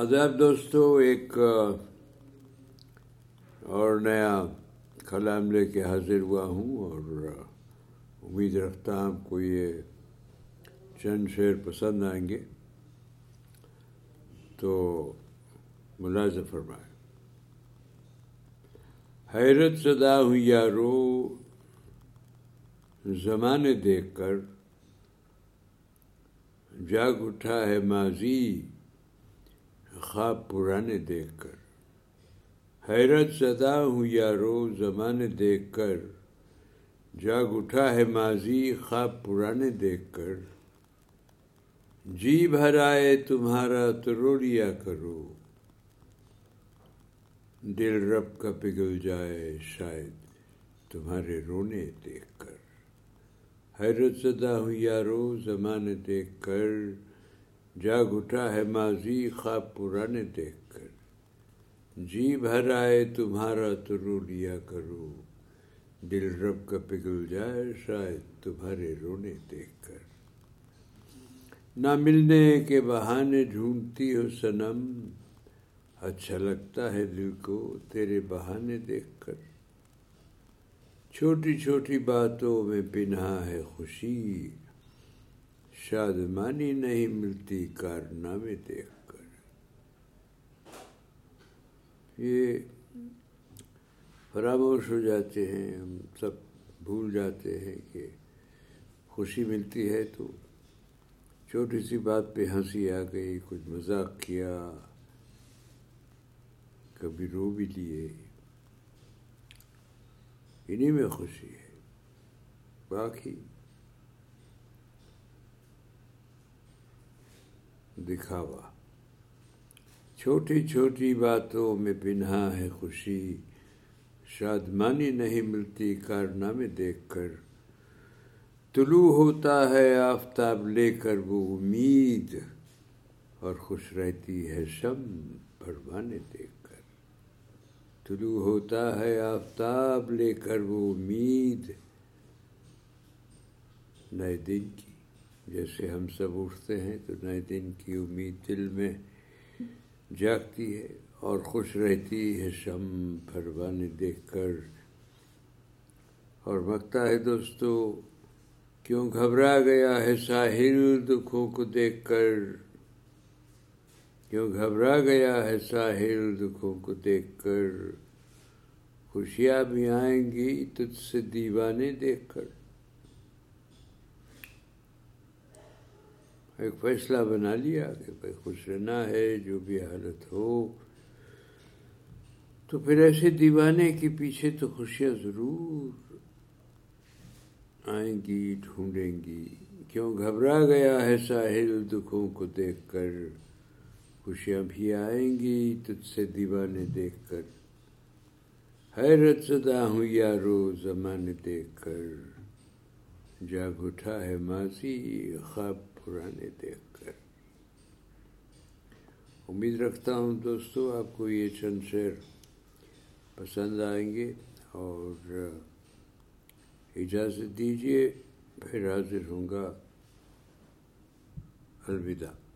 آداب دوستو، ایک اور نیا کلام لے کے حاضر ہوا ہوں، اور امید رکھتا ہوں آپ کو یہ چند شعر پسند آئیں گے۔ تو ملازم فرمائے حیرت صدا ہوں یارو زمانے دیکھ کر جاگ اٹھا ہے ماضی خواب پرانے دیکھ کر۔ حیرت زدہ ہوں یارو زمانے دیکھ کر۔ جاگ اٹھا ہے ماضی خواب پرانے دیکھ کر۔ جی بھر آئے تمہارا تو رو لیا کرو۔ دل رب کا پگھل جائے شاید تمہارے رونے دیکھ کر۔ حیرت زدہ ہوں یارو زمانے دیکھ کر۔ جاگ اٹھا ہے ماضی، خواب پرانے دیکھ کر۔ جی بھر آئے، تمہارا تو رو لیا کرو۔ دل رب کا پگھل جائے، شاید تمہارے رونے دیکھ کر۔ نہ ملنے کے بہانے ڈھونڈتی ہو سنم اچھا لگتا ہے دل کو تیرے بہانے دیکھ کر۔ چھوٹی چھوٹی باتوں میں پنہا ہے خوشی۔ شادمانی نہیں ملتی کارنامے دیکھ کر۔ یہ فراموش ہو جاتے ہیں، ہم سب بھول جاتے ہیں کہ خوشی ملتی ہے تو چھوٹی سی بات پہ ہنسی آ گئی، کچھ مذاق کیا، کبھی رو بھی لیے۔ انہیں میں خوشی ہے۔ باقی دکھاوا۔ چھوٹی چھوٹی باتوں میں پنہا ہے خوشی۔ شادمانی نہیں ملتی کارنامے دیکھ کر۔ طلوع ہوتا ہے آفتاب لے کر وہ امید۔ اور خوش رہتی ہے شم پروانے دیکھ کر۔ طلوع ہوتا ہے آفتاب لے کر وہ امید۔ نئے دن کی جیسے ہم سب اٹھتے ہیں تو نئے دن کی امید دل میں جاگتی ہے اور خوش رہتی ہے شم پروانے دیکھ کر۔ اور مکتا ہے دوستو، کیوں گھبرا گیا ہے ساحل دکھوں کو دیکھ کر؟ کیوں گھبرا گیا ہے ساحل دکھوں کو دیکھ کر؟ خوشیاں بھی آئیں گی تجھ سے دیوانے دیکھ کر۔ ایک فیصلہ بنا لیا کہ بھائی خوش رہنا ہے، جو بھی حالت ہو۔ تو پھر ایسے دیوانے کے پیچھے تو خوشیاں ضرور آئیں گی، ڈھونڈیں گی۔ کیوں گھبرا گیا ہے ساحل دکھوں کو دیکھ کر؟ خوشیاں بھی آئیں گی تجھ سے دیوانے دیکھ کر۔ حیرت زدہ ہوں یارو زمانے دیکھ کر۔ جاگ اٹھا ہے ماضی خواب پرانے دیکھ کر۔ امید رکھتا ہوں دوستو، آپ کو یہ چند شعر پسند آئیں گے اور اجازت دیجیے پھر حاضر ہوں گا۔ الوداع۔